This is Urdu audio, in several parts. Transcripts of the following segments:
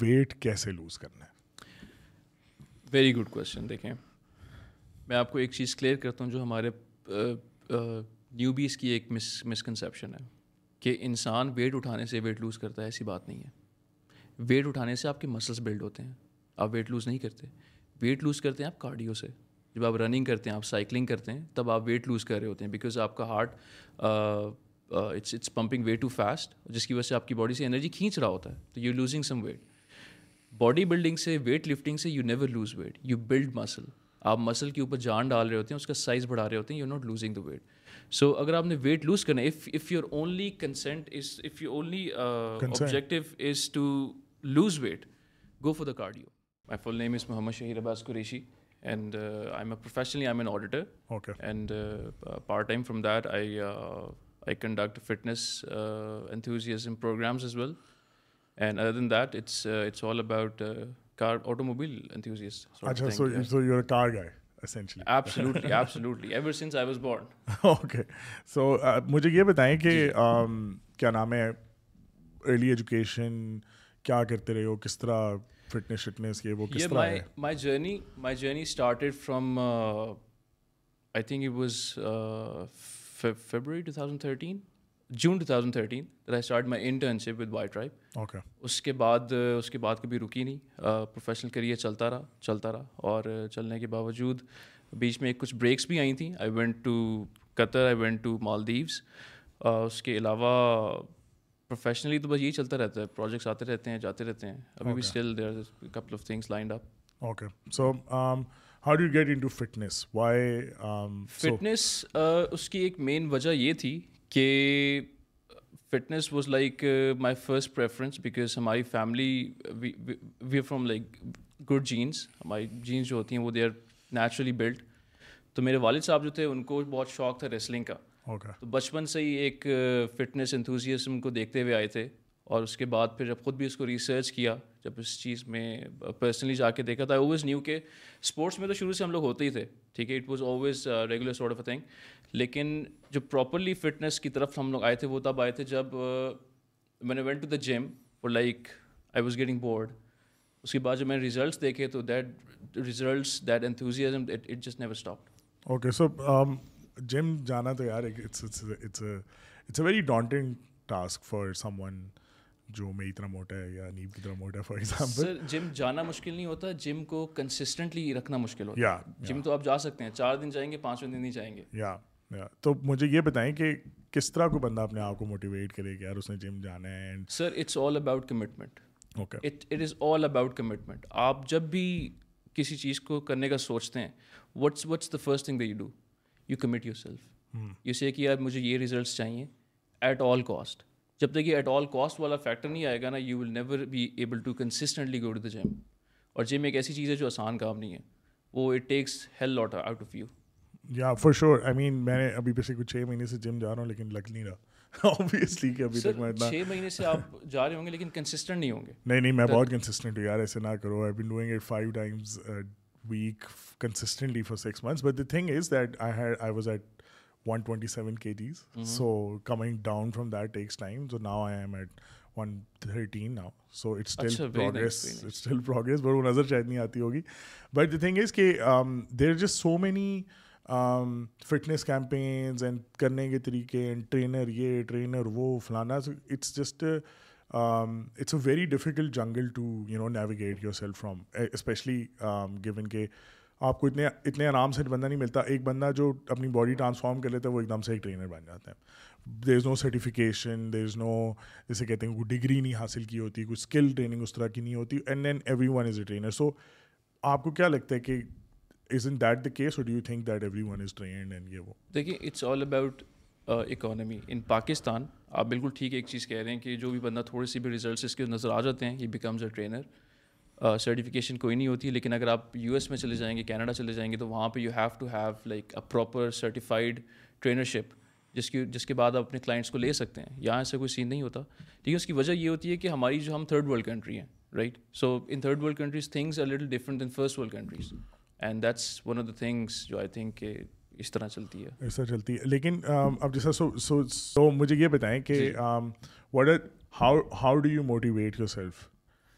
ویٹ کیسے لوز کرنا ہے؟ ویری گڈ کوشچن دیکھیں، میں آپ کو ایک چیز کلیئر کرتا ہوں جو ہمارے نیو بیس کی ایک مس مسکنسیپشن ہے کہ انسان ویٹ اٹھانے سے ویٹ لوز کرتا ہے، ایسی بات نہیں ہے۔ ویٹ اٹھانے سے آپ کے مسلس بلڈ ہوتے ہیں۔ آپ ویٹ لوز نہیں کرتے۔ ویٹ لوز کرتے ہیں آپ کارڈیو سے۔ جب آپ رننگ کرتے ہیں، آپ سائیکلنگ کرتے ہیں، تب آپ ویٹ لوز کر رہے ہوتے ہیں بیکاز آپ کا heart it's it's pumping way too fast جس کی وجہ سے آپ کی باڈی سے انرجی کھینچ رہا ہوتا ہے۔ تو you losing some weight body building سے ویٹ لفٹنگ سے you never lose weight you build muscle آپ مسل کے اوپر جان ڈال رہے ہوتے ہیں اس کا سائز بڑھا رہے ہوتے ہیں you not losing the weight so اگر آپ نے ویٹ لوز کرنا ہے if if your only concern is if you only objective is to lose weight go for the cardio my full name is Muhammad Shaheer Abbas Qureshi and I am a professionally I am an auditor and part time from that I I conduct fitness enthusiasm programs as well and other then that it's it's all about car automobile okay so مجھے یہ بتائیں کہ کیا نام ہے؟ ارلی ایجوکیشن کیا کرتے رہے ہو؟ کس طرح فٹنس شٹنس کے وہ کس طرح my journey my journey started from I think it was February two thousand thirteen June two thousand thirteen I start my internship with Wi Tribe okay اس کے بعد اس کے بعد کبھی رکی نہیں. پروفیشنل کریئر چلتا رہا چلتا رہا. اور چلنے کے باوجود بیچ میں کچھ بریکس بھی آئی تھیں. I went to Qatar I went to Maldives اس کے علاوہ پروفیشنلی تو بس یہی چلتا رہتا ہے. پروجیکٹس آتے رہتے ہیں جاتے رہتے ہیں. ابھی بھی still there couple of things lined up okay so how do get in to fitness why fitness اس کی ایک مین وجہ یہ تھی کہ fitness was like my first preference because ہماری family we from like good genes ہماری جینس جو ہوتی ہیں وہ دے آر نیچرلی بلڈ تو میرے والد صاحب جو تھے ان کو بہت شوق تھا ریسلنگ کا. تو بچپن سے ہی ایک فٹنس انتھوزیزم کو دیکھتے ہوئے آئے تھے. اور اس کے بعد پھر جب خود بھی اس کو ریسرچ کیا، جب اس چیز میں پرسنلی جا کے دیکھا تھا آئی اویز نیو کہ اسپورٹس میں تو شروع سے ہم لوگ ہوتے ہی تھے، ٹھیک ہے؟ It was always regular sort of a thing لیکن جو پراپرلی فٹنس کی طرف ہم لوگ آئے تھے، وہ تب آئے تھے جب میں نے وینٹ ٹو دا جم اور like I was getting bored اس کے بعد جب میں نے ریزلٹس دیکھے، تو that results that enthusiasm it just never stop okay so gym جانا تو یار it's a very daunting task for someone جو میری طرح موٹا ہے یا نیب کی طرح موٹا ہے فار ایگزامپل جم جانا مشکل نہیں ہوتا جم کو کنسسٹنٹلی رکھنا مشکل ہوتا ہے۔ جم تو آپ جا سکتے ہیں چار دن جائیں گے پانچویں دن نہیں جائیں گے۔ یا تو مجھے یہ بتائیں کہ کس طرح کو بندہ اپنے آپ کو موٹیویٹ کرے کہ یار اس نے جم جانا ہے sir it's all about commitment okay it it is all about commitment آپ جب بھی کسی چیز کو کرنے کا سوچتے ہیں what's what's the first thing the you do you commit yourself you say کہ یار مجھے یہ ریزلٹس چاہیے ایٹ آل کاسٹ جب تک یہ ایٹ آل کاسٹ والا فیکٹر نہیں آئے گا نا you will never be able to consistently go to the gym اور جم ایک ایسی چیز ہے جو آسان کام نہیں ہے. وہ it takes hell lot out of you یا فار شیور آئی مین میں نے ابھی پچھلے کچھ چھ مہینے سے جم جا رہا ہوں لیکن لگ نہیں رہا. اوبیسلی کہ ابھی تک میں چھ مہینے سے آپ جا رہے ہوں گے لیکن کنسسٹنٹ نہیں ہوں گے. نہیں نہیں میں بہت کنسسٹنٹ ہوں یار ایسے نہ کرو. I been doing it five times week consistently for six months but the thing is that I had I was at one twenty seven KGs so coming down from that takes time so now I am at one thirteen now so it's still progress but وہ نظر شاید نہیں آتی ہوگی بٹ دا تھنگ از کہ there just so many fitness campaigns and کرنے کے طریقے اینڈ ٹرینر یہ ٹرینر وہ فلانا it's just it's a very difficult jungle to you know navigate yourself from especially gone کہ آپ کو اتنے اتنے آرام سے بندہ نہیں ملتا۔ ایک بندہ جو اپنی باڈی ٹرانسفارم کر لیتا ہے، وہ ایک دم سے ایک ٹرینر بن جاتا ہے۔ There is know certification there is نو جیسے کہتے ہیں کوئی ڈگری نہیں حاصل کی ہوتی، کوئی اسکل ٹریننگ اس طرح کی نہیں ہوتی۔ And then everyone is a trainer so آپ کو کیا لگتا ہے کہ is in that the case do you think that everyone is trained and یہ وہ؟ دیکھیے it's all about economy in Pakistan آپ بالکل ٹھیک ایک چیز کہہ رہے ہیں کہ جو بھی بندہ تھوڑی سی بھی ریزلٹس اس کے نظر آ جاتے ہیں یہ بیکمز اے ٹرینر سرٹیفکیشن کوئی نہیں ہوتی لیکن اگر آپ یو ایس میں چلے جائیں گے کینیڈا چلے جائیں گے تو وہاں پہ you have to have like a proper certified trainership جس کی جس کے بعد آپ اپنے کلائنٹس کو لے سکتے ہیں۔ یہاں ایسا کوئی سین نہیں ہوتا۔ ٹھیک ہے اس کی وجہ یہ ہوتی ہے کہ ہماری جو ہم تھرڈ ورلڈ کنٹری ہیں right so in third world countries things are little different then first world countries and that's one of the things جو آئی تھنک کہ اس طرح چلتی ہے۔ اس طرح چلتی ہے۔ لیکن اب جیسا سو سو سو مجھے یہ بتائیں کہ what how how do you motivate yourself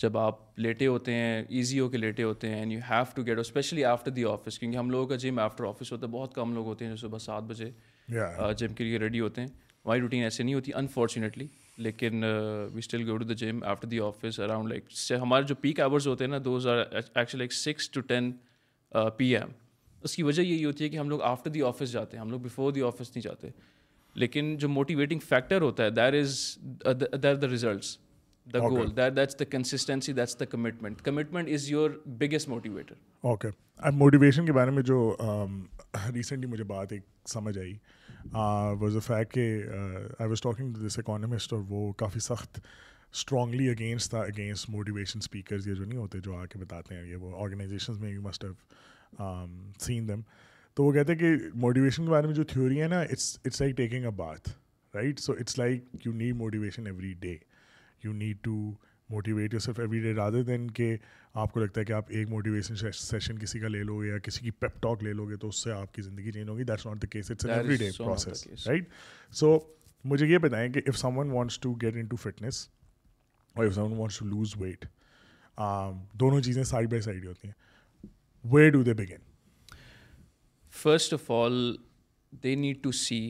جب آپ لیٹے ہوتے ہیں ایزی ہو کے لیٹے ہوتے ہیں and you have to get especially after the office کیونکہ ہم لوگوں کا جم آفٹر آفس ہوتا ہے بہت کم لوگ ہوتے ہیں جو صبح سات بجے. جم کے لیے ریڈی ہوتے ہیں۔ ہماری روٹین ایسے نہیں ہوتی انفارچونیٹلی لیکن we still go to the gym after the office around like ہمارے جو پیک آورز ہوتے ہیں نا those are actually like six to ten PM M اس کی وجہ یہی ہوتی ہے کہ ہم لوگ آفٹر دی آفس جاتے ہیں ہم لوگ بفور دی آفس نہیں جاتے۔ لیکن جو موٹیویٹنگ فیکٹر ہوتا ہے there is there the results the goal that that's the consistency that's the commitment commitment is your biggest motivator okay اب موٹیویشن کے بارے میں جو ریسنٹلی مجھے بات ایک سمجھ آئی واز اے فیکٹ کہ I was talking to this economist اور وہ کافی سخت اسٹرانگلی اگینسٹ تھا اگینسٹ موٹیویشن اسپیکرز یہ جو نہیں ہوتے جو آ کے بتاتے ہیں یہ وہ آرگنائزیشنز میں you must have seen them تو وہ کہتے ہیں کہ موٹیویشن کے بارے میں جو تھیوری ہے نا it's it's like taking a bath right so it's like you need motivation every day you need to motivate yourself every day rather then کہ آپ کو لگتا ہے کہ آپ ایک موٹیویشن سیشن کسی کا لے لو یا کسی کی پیپ ٹاک لے لو گے تو اس سے آپ کی زندگی چینج ہوگی. That's not the case it's every day so not the process case. Right so مجھے یہ بتائیں کہ if someone wants to get in to fitness اور if someone wants to lose weight دونوں چیزیں سائڈ بائی سائڈ ہوتی ہیں. Where do they begin first of all they need to see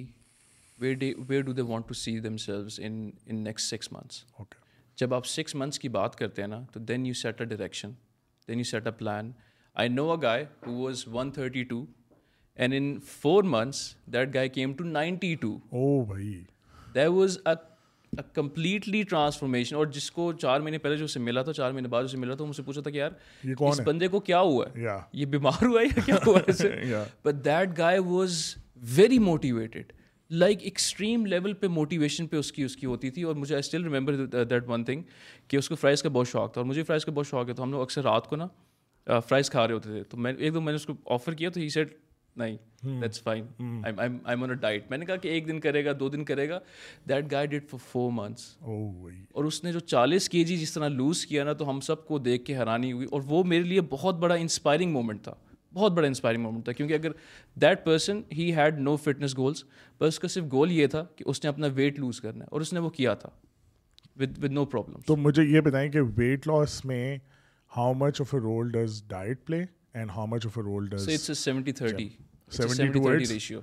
where they where do they want to see themselves in next six months okay جب آپ سکس منتھس کی بات کرتے ہیں نا تو then you set a direction then you set a plan I know a guy who was one thirty two and in four months that guy came to ninety two او بھائی there was a completely transformation اور جس کو چار مہینے پہلے جو اسے ملا تھا چار مہینے بعد اسے ملا تھا مجھ سے پوچھا تھا کہ یار اس بندے کو کیا ہوا ہے؟ یہ بیمار ہوا ہے یا کیا ہوا ہے but that guy was very motivated like extreme level پہ موٹیویشن پہ اس کی اس کی ہوتی تھی اور مجھے I still remember that one thing کہ اس کو فرائز کا بہت شوق تھا اور مجھے فرائز کا بہت شوق ہے تو ہم لوگ اکثر رات کو نا فرائز کھا رہے ہوتے تھے تو میں ایک دو میں نے اس کو آفر کیا تو ہی سیٹ نہیں دیٹس فائن آئی ڈائٹ میں نے کہا کہ ایک دن کرے گا دو دن کرے گا that guy diet for four months اور اس نے جو چالیس کے جی جس طرح لوز کیا نا تو ہم سب کو دیکھ کے حیرانی ہوئی اور وہ میرے لیے بہت بڑا انسپائرنگ مومنٹ تھا بہت بڑا انسپائرنگ مومنٹ تھا کیونکہ اگر that person he had no fitness goals پر اس کا صرف گول یہ تھا کہ اس نے اپنا ویٹ لوز کرنا ہے اور اس نے وہ کیا تھا ود ود نو پرابلم تو مجھے یہ بتائیں کہ ویٹ لاس میں how much of a role does diet play and how much of a role does it's seventy thirty 70 seventy thirty ratio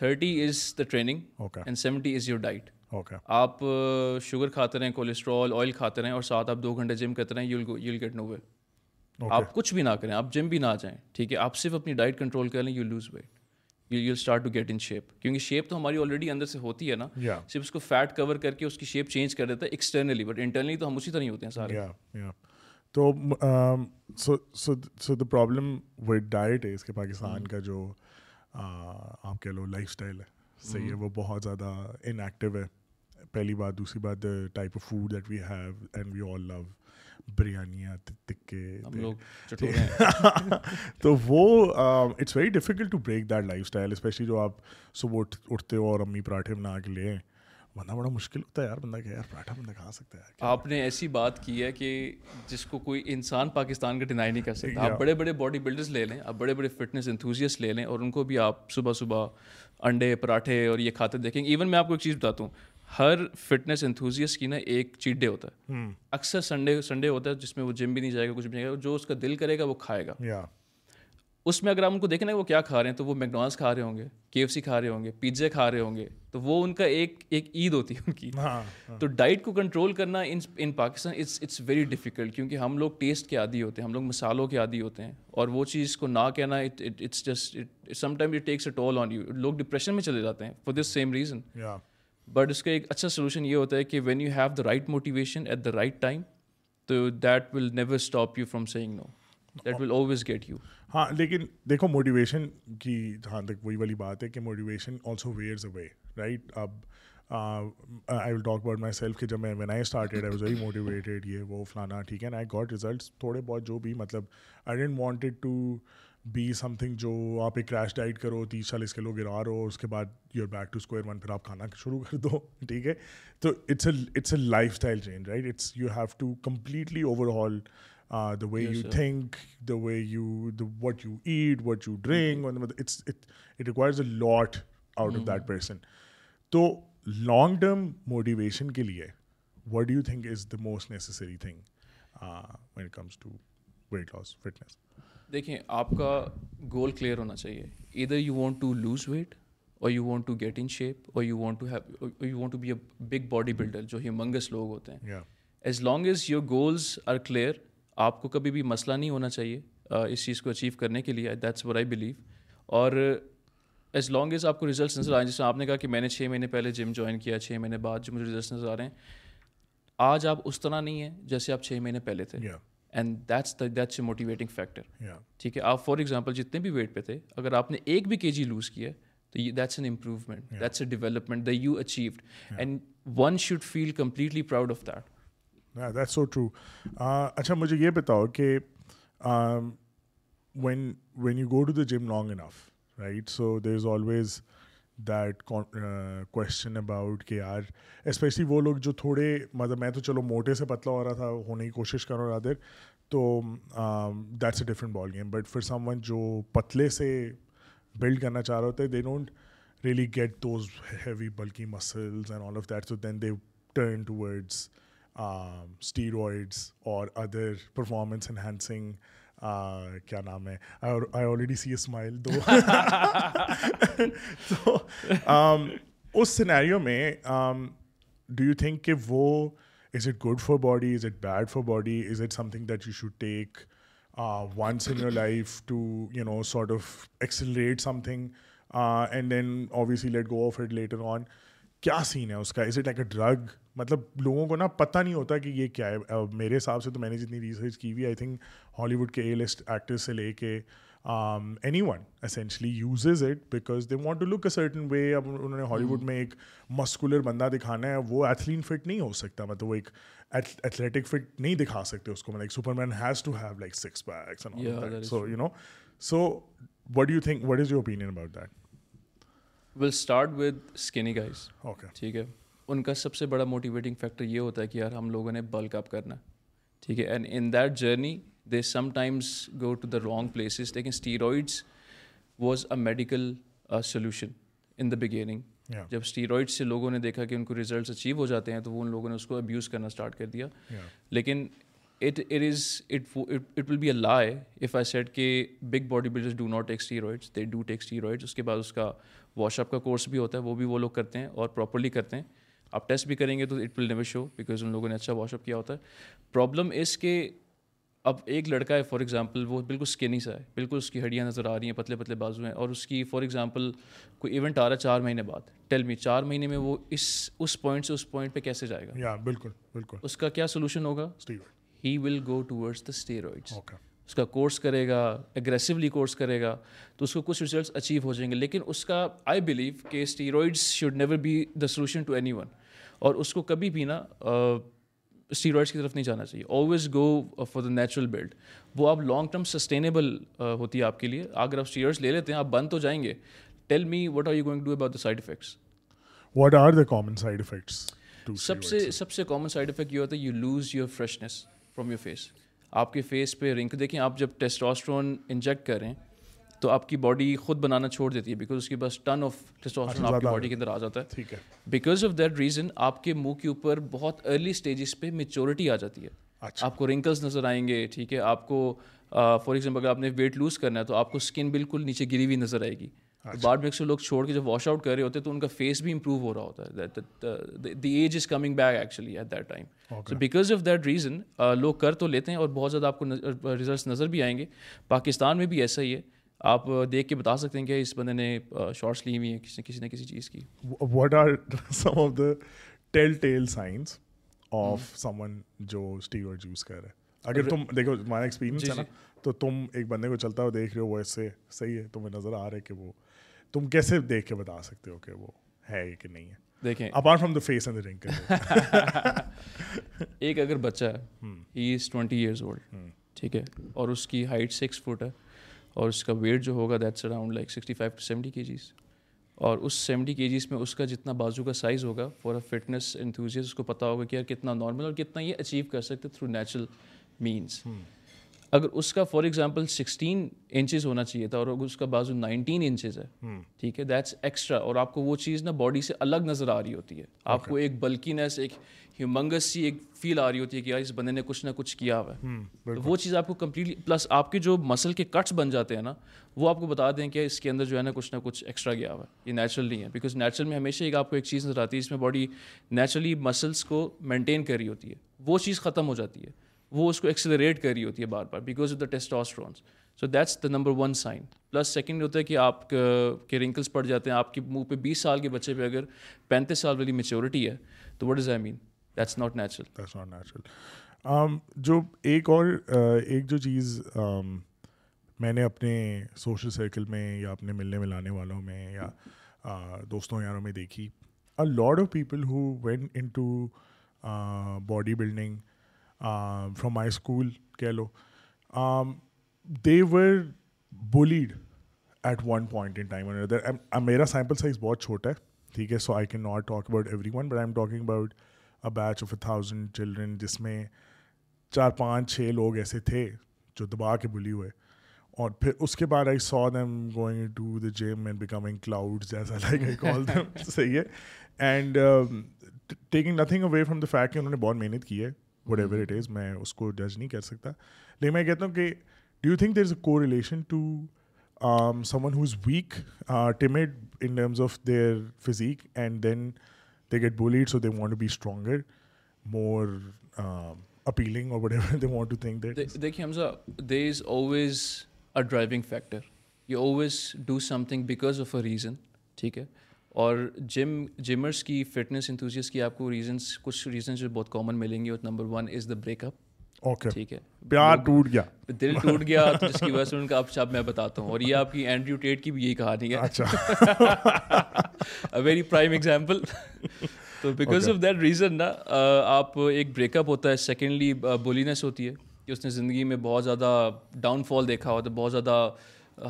thirty is the training and seventy is your diet آپ شوگر کھاتے رہیں کولیسٹرول آئل کھاتے رہیں اور ساتھ آپ دو گھنٹے جم کرتے رہیں یو ول گیٹ نو وے آپ کچھ بھی نہ کریں آپ جم بھی نہ جائیں ٹھیک ہے؟ آپ صرف اپنی ڈائٹ کنٹرول کر لیں you lose weight you you start to get in shape کیونکہ شیپ تو ہماری آلریڈی اندر سے ہوتی ہے نا۔ صرف اس کو فیٹ کور کر کے اس کی شیپ چینج کر دیتا ہے ایکسٹرنلی بٹ انٹرنلی تو ہم اسی طرح ہی ہوتے ہیں سارے۔ تو so the problem with diet ہے اس کے پاکستان کا جو آپ کہہ لو لائف اسٹائل ہے صحیح ہے وہ بہت زیادہ ان ایکٹیو ہے۔ پہلی بات دوسری بات type of food that we have and we all love بریانیاں تکے تو وہ it's very difficult to break that lifestyle especially جو آپ صبح اٹھتے ہو اور امی پراٹھے بنا کے لیں بندہ بڑا مشکل ہوتا ہے یار بندہ کہ یار پراٹھا بندہ کھا سکتا ہے؟ آپ نے ایسی بات کی ہے کہ جس کو کوئی انسان پاکستان کا ڈینائی نہیں کر سکتا۔ آپ بڑے بڑے باڈی بلڈرز لے لیں آپ بڑے بڑے فٹنس انتھوزیس لے لیں اور ان کو بھی آپ صبح صبح انڈے پراٹھے اور یہ کھاتے دیکھیں۔ گے ایون میں آپ کو ایک چیز بتاتا ہوں ہر فٹنس انتھوزیس کی نا ایک چیٹ ڈے ہوتا ہے۔ اکثر سنڈے سنڈے ہوتا ہے جس میں وہ جم بھی نہیں جائے گا کچھ بھی نہیں جائے گا جو اس کا دل کرے گا وہ کھائے گا۔ اس میں اگر آپ ان کو دیکھیں نا وہ کیا کھا رہے ہیں تو وہ میکڈونلڈس کھا رہے ہوں گے کے ایف سی کھا رہے ہوں گے پیزے کھا رہے ہوں گے تو وہ ان کا ایک ایک عید ہوتی ہے ان کی۔ ہاں تو ڈائٹ کو کنٹرول کرنا in Pakistan it's it's very difficult کیونکہ ہم لوگ ٹیسٹ کے عادی ہوتے ہیں ہم لوگ مسالوں کے عادی ہوتے ہیں اور وہ چیز کو نہ کہنا it's just some time it takes a toll on you لوگ ڈپریشن میں چلے جاتے ہیں for this same reason but اس کا ایک اچھا سولوشن یہ ہوتا ہے کہ when you have the right motivation at the right time تو that will never stop you from seeing no that will always get you ہاں لیکن دیکھو موٹیویشن کی جہاں تک وہی والی بات ہے کہ motivation also wears away right اب I will talk about myself کہ جب میں when I started I was very motivated یہ وہ فلانا، ٹھیک ہے آئی گاٹ ریزلٹس تھوڑے بہت جو بھی مطلب I didn't wanted to be something جو آپ ایک کریش ڈائٹ کرو تیس چالیس کلو گرا رہو اس کے بعد you are back to square one پھر آپ کھانا شروع کر دو ٹھیک ہے؟ تو it's a it's a lifestyle change right it's you have to completely over all the way you think the way you what you eat what you drink it requires a lot out of that person تو لانگ ٹرم موٹیویشن کے لیے what you think is the most necessary thing when it comes to weight loss fitness دیکھیں آپ کا گول کلیئر ہونا چاہیے۔ ادھر you want to lose weight or you want to get in shape or you want to have you want to be a big body builder جو ہیومنگس لوگ ہوتے ہیں۔ As long as your goals are clear آپ کو کبھی بھی مسئلہ نہیں ہونا چاہیے اس چیز کو اچیو کرنے کے لیے۔ دیٹس ور آئی بلیو اور ایز لانگ ایز آپ کو ریزلٹس نظر آئیں جیسے آپ نے کہا کہ میں نے چھ مہینے پہلے جم جوائن کیا چھ مہینے بعد جو مجھے ریزلٹس نظر آ رہے ہیں آج آپ اس طرح نہیں ہیں جیسے آپ چھ مہینے پہلے تھے۔ And that's that's a motivating factor ٹھیک ہے؟ آپ فار ایگزامپل جتنے بھی ویٹ پہ تھے اگر آپ نے ایک بھی کے جی لوز کیا تو that's an improvement that's a development the you achieved and one should feel completely proud of that that's so true اچھا مجھے یہ بتاؤ کہ when when you go to the gym long enough right so there is always that question about کہ یار اسپیشلی وہ لوگ جو تھوڑے مطلب میں تو چلو موٹے سے پتلا ہو رہا تھا ہونے کی کوشش کر رہا دیر تو that's a different ball game but for someone جو پتلے سے بلڈ کرنا چاہ رہے ہوتے they don't really get those heavy bulky muscles and all of that so then they turn towards steroids اور ادر پرفارمنس انہینسنگ کیا نام ہے؟ I already see a smile دو تو اس سینیریو میں ڈو یو تھنک کہ وہ is it good for body is it bad for body is it something that you should take once in your life to you know sort of accelerate something and then obviously let go of it later on کیا سین ہے اس کا؟ Is it like a drug مطلب لوگوں کو نا پتہ نہیں ہوتا کہ یہ کیا ہے۔ میرے حساب سے تو میں نے جتنی ریسرچ کی ہوئی آئی تھنک ہالی ووڈ کے اے لسٹ ایکٹر سے لے کے anyone essentially uses it because they want to look a certain way اب انہوں نے ہالی ووڈ میں ایک مسکولر بندہ دکھانا ہے وہ ایتھلین فٹ نہیں ہو سکتا۔ مطلب وہ ایک ایتھلیٹک فٹ نہیں دکھا سکتے اس کو۔ مطلب Superman has to have like six packs so you know so what you think what is your opinion about that will start with skinny guys okay ٹھیک ہے۔ ان کا سب سے بڑا موٹیویٹنگ فیکٹر یہ ہوتا ہے کہ یار ہم لوگوں نے بلک اپ کرنا ٹھیک ہے and in that journey they sometimes go to the wrong places لیکن steroids was a medical solution in the beginning جب اسٹیرائڈس سے لوگوں نے دیکھا کہ ان کو ریزلٹس اچیو ہو جاتے ہیں تو وہ ان لوگوں نے اس کو ابیوز کرنا اسٹارٹ کر دیا۔ لیکن it it is it it will be a lie if I said کہ big body builders do not take steroids they do take steroids اس کے بعد اس کا واش اپ کا کورس بھی ہوتا ہے وہ بھی وہ لوگ کرتے ہیں اور پراپرلی کرتے ہیں۔ آپ ٹیسٹ بھی کریں گے تو it will never show because ان لوگوں نے اچھا واش اپ کیا ہوتا ہے۔ پرابلم اس کے اب ایک لڑکا ہے فار ایگزامپل وہ بالکل اسکنی سا ہے بالکل اس کی ہڈیاں نظر آ رہی ہیں پتلے پتلے بازو ہیں اور اس کی فار ایگزامپل کوئی ایونٹ آ رہا ہے چار مہینے بعد۔ ٹیل می چار مہینے میں وہ اس اس پوائنٹ سے اس پوائنٹ پہ کیسے جائے گا؟ بالکل بالکل۔ اس کا کیا سولوشن ہوگا؟ ہی ول گو ٹوورڈس دا اسٹیرائڈس اس کا کورس کرے گا اگریسولی کورس کرے گا تو اس کو کچھ ریزلٹس اچیو ہو جائیں گے۔ لیکن اس کا آئی بلیو کہ steroids should never be the solution to anyone اور اس کو کبھی بھی نا اسٹیرائڈس کی طرف نہیں جانا چاہیے۔ Always go for the natural build وہ آپ لانگ ٹرم سسٹینیبل ہوتی ہے آپ کے لیے۔ اگر آپ اسٹیرائڈس لے لیتے ہیں آپ بند تو جائیں گے۔ Tell me what are you going to about the side effects what are the common side effects سب سے سب سے کامن سائڈ افیکٹ یہ ہوتا ہے you lose your freshness from your face آپ کے فیس پہ رنک دیکھیں آپ جب ٹیسٹاسٹرون انجیکٹ کریں تو آپ کی باڈی خود بنانا چھوڑ دیتی ہے بیکاز اس کے پاس ٹن آف ٹیسٹوسٹرون آپ کی باڈی کے اندر آ جاتا ہے۔ بیکاز آف دیٹ ریزن آپ کے منہ کے اوپر بہت ارلی اسٹیجز پہ میچورٹی آ جاتی ہے۔ آپ کو رنکلس نظر آئیں گے ٹھیک ہے؟ آپ کو فار ایگزامپل اگر آپ نے ویٹ لوز کرنا ہے تو آپ کو اسکن بالکل نیچے گری ہوئی نظر آئے گی۔ بعد میں لوگ چھوڑ کے جب واش آؤٹ کر رہے ہوتے ہیں تو ان کا فیس بھی امپروو ہو رہا ہوتا ہے۔ The age is coming back actually at that time so because of that reason لوگ کر تو لیتے ہیں اور بہت زیادہ آپ کو ریزلٹس نظر بھی آئیں گے۔ پاکستان میں بھی ایسا ہی ہے۔ آپ دیکھ کے بتا سکتے ہیں کہ اس بندے نے شارٹس لی ہوئی ہیں کسی کسی نہ کسی چیز کی۔ What are some of the tell tell signs of someone جو اسٹیور جوس کر رہے اگر تم دیکھو ہمارا ایکسپیرینس جی، ہے نا جی۔ تو تم ایک بندے کو چلتا ہو دیکھ رہے ہو وہ ایسے صحیح ہے تمہیں نظر آ رہا ہے کہ وہ تم کیسے دیکھ کے بتا سکتے ہو کہ وہ ہے کہ نہیں ہے؟ دیکھیں۔ Apart from the face and the wrinkle ایک اگر بچہ ہے he is twenty years old ٹھیک ہے اور اس کی ہائٹ سکس فٹ ہے اور اس کا ویٹ جو ہوگا that's around like sixty five to seventy kgs اور اس سیونٹی کے جیز میں اس کا جتنا بازو کا سائز ہوگا فار اے فٹنس انتھوزیز اس کو پتہ ہوگا کہ یار کتنا نارمل اور کتنا یہ اچیو کر سکتے تھرو نیچرل مینس اگر اس کا فار ایگزامپل سکسٹین انچز ہونا چاہیے تھا اور اس کا بازو نائنٹین انچز ہے ٹھیک ہے دیٹس ایکسٹرا اور آپ کو وہ چیز نا باڈی سے الگ نظر آ رہی ہوتی ہے۔ آپ کو ایک بلکینس ایک ہیومنگس سی ایک فیل آ رہی ہوتی ہے کہ یار اس بندے نے کچھ نہ کچھ کیا ہوا ہے۔ وہ چیز آپ کو کمپلیٹلی پلس آپ کے جو مسل کے کٹس بن جاتے ہیں نا وہ آپ کو بتا دیں کہ اس کے اندر جو ہے نا کچھ نہ کچھ ایکسٹرا گیا ہوا ہے۔ یہ نیچرل نہیں ہے بیکاز نیچرل میں ہمیشہ ایک آپ کو ایک چیز نظر آتی ہے جس میں باڈی نیچرلی مسلس کو مینٹین کر رہی ہوتی ہے۔ وہ چیز ختم ہو جاتی ہے۔ وہ اس کو ایکسلریٹ کر رہی ہوتی ہے بار بار because of the testosterones so that's the number one sign plus second ہوتا ہے کہ آپ کے رنکلس پڑ جاتے ہیں، آپ کے منہ پہ بیس سال کے بچے پہ اگر پینتیس سال والی میچورٹی ہے، تو what is I mean that's not natural that's not natural جو ایک اور ایک جو چیز میں نے اپنے سوشل سرکل میں یا اپنے ملنے ملانے والوں میں یا دوستوں یاروں میں دیکھی lot of people who went into body building from my school کہہ لو they were bullied at one point in time میرا سیمپل سائز بہت چھوٹا ہے ٹھیک ہے so I can not talk about everyone but I am talking about a batch of a thousand children جس میں چار پانچ چھ لوگ ایسے تھے جو دبا کے بلی ہوئے اور پھر اس کے بعد I saw them going to the gym and becoming cloud جیسا لائک آئی کال دیم صحیح ہے and taking nothing away from the fact کہ انہوں نے بہت محنت کی ہے وٹ ایور اٹ از میں اس کو جج نہیں کر سکتا. لیکن میں کہتا ہوں کہ do you think there is a correlation to someone who is weak timid in terms of their physique and then they get bullied so they want to be stronger more appealing or whatever they want to think that دیکھیے Hamza there is always a driving factor you always do something because of a reason ٹھیک ہے اور جم جمرس کی فٹنس انتھوزیس کی آپ کو ریزنس کچھ ریزنس جو بہت کامن ملیں گے number one is the break up okay ٹھیک ہے. پیار ٹوٹ گیا. دل ٹوٹ گیا جس کی وجہ سے ان کا میں بتاتا ہوں اور یہ آپ کی اینڈریو ٹیٹ کی بھی یہی کہانی ہے. اچھا. ویری پرائم ایگزامپل تو بیکاز آف دیٹ ریزن نا آپ ایک بریک اپ ہوتا ہے. سیکنڈلی بولینس ہوتی ہے کہ اس نے زندگی میں بہت زیادہ ڈاؤن فال دیکھا ہوتا ہے بہت زیادہ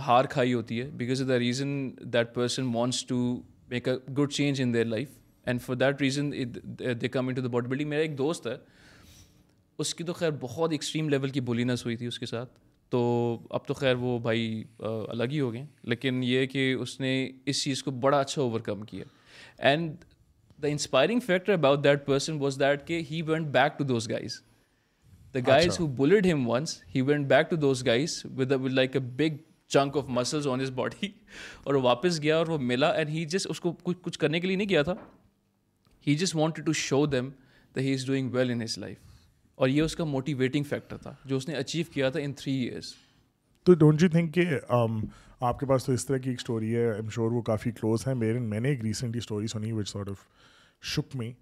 ہار کھائی ہوتی ہے. Because of the reason that person wants to make a good change in their life and for that reason they come into the body building میرا ایک دوست ہے اس کی تو خیر بہت ایکسٹریم لیول کی بولینس ہوئی تھی اس کے ساتھ۔ تو اب تو خیر وہ بھائی الگ ہی ہو گئے۔ لیکن یہ کہ اس نے اس چیز کو بڑا اچھا اوور کم کیا۔ And the inspiring factor about that person was that کہ he went back to those guys the guys who bullied him once he went back to those guys with like a big chunk of muscles on his body اور وہ واپس گیا اور وہ ملا اینڈ ہی جسٹ اس کو کچھ کچھ کرنے کے لیے نہیں گیا تھا. He just wanted to show them the he is doing well in his life اور یہ اس کا موٹیویٹنگ فیکٹر تھا جو اس نے اچیو کیا تھا ان تھری ایئرس تو ڈونٹ یو تھنک کہ um, آپ کے پاس تو اس طرح کی ایک اسٹوری ہے. ایم شور وہ کافی کلوز ہے میرے میں نے ایک recently story Sunni which sort of shook me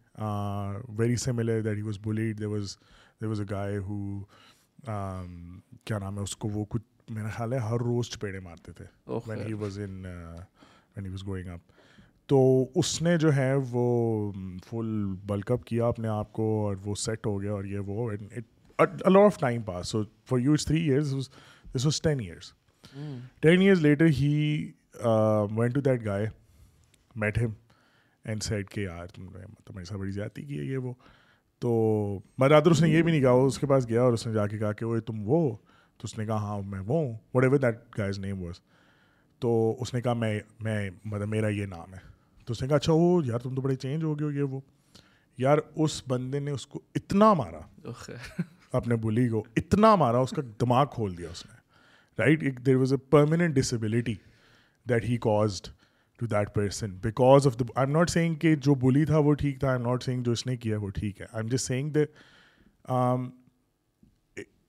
very similar that he was bullied there was there was a guy who کیا نام ہے اس کو وہ کچھ میرا خیال ہے ہر روز چپیڑے مارتے تھے when he was in when he was going up تو اس نے جو ہے وہ فل بلک اپ کیا اپنے آپ کو اور وہ سیٹ ہو گیا اور یہ وہ lot of time pass so for you it's three years this was ten years ten years later he went to that guy met him and said کہ یار تم نے میرے ساتھ بڑی زیادتی کی ہے یہ وہ تو مرادر اس نے یہ بھی نہیں کہا اس کے پاس گیا اور اس نے جا کے کہا کہ وہ تم وہ تو اس نے کہا ہاں میں وہ ہوں. Whatever that guy's name was تو اس نے کہا میں میں مطلب میرا یہ نام ہے. تو اس نے کہا اچھا وہ یار تم تو بڑے چینج ہو گئے ہو یہ وہ. یار اس بندے نے اس کو اتنا مارا اپنے بلی کو اتنا مارا اس کا دماغ کھول دیا اس نے right there was a permanent disability that he caused to that person because of the I am not saying کہ جو بلی تھا وہ ٹھیک تھا آئی ایم ناٹ سینگ جو اس نے کیا وہ ٹھیک ہے I am just saying the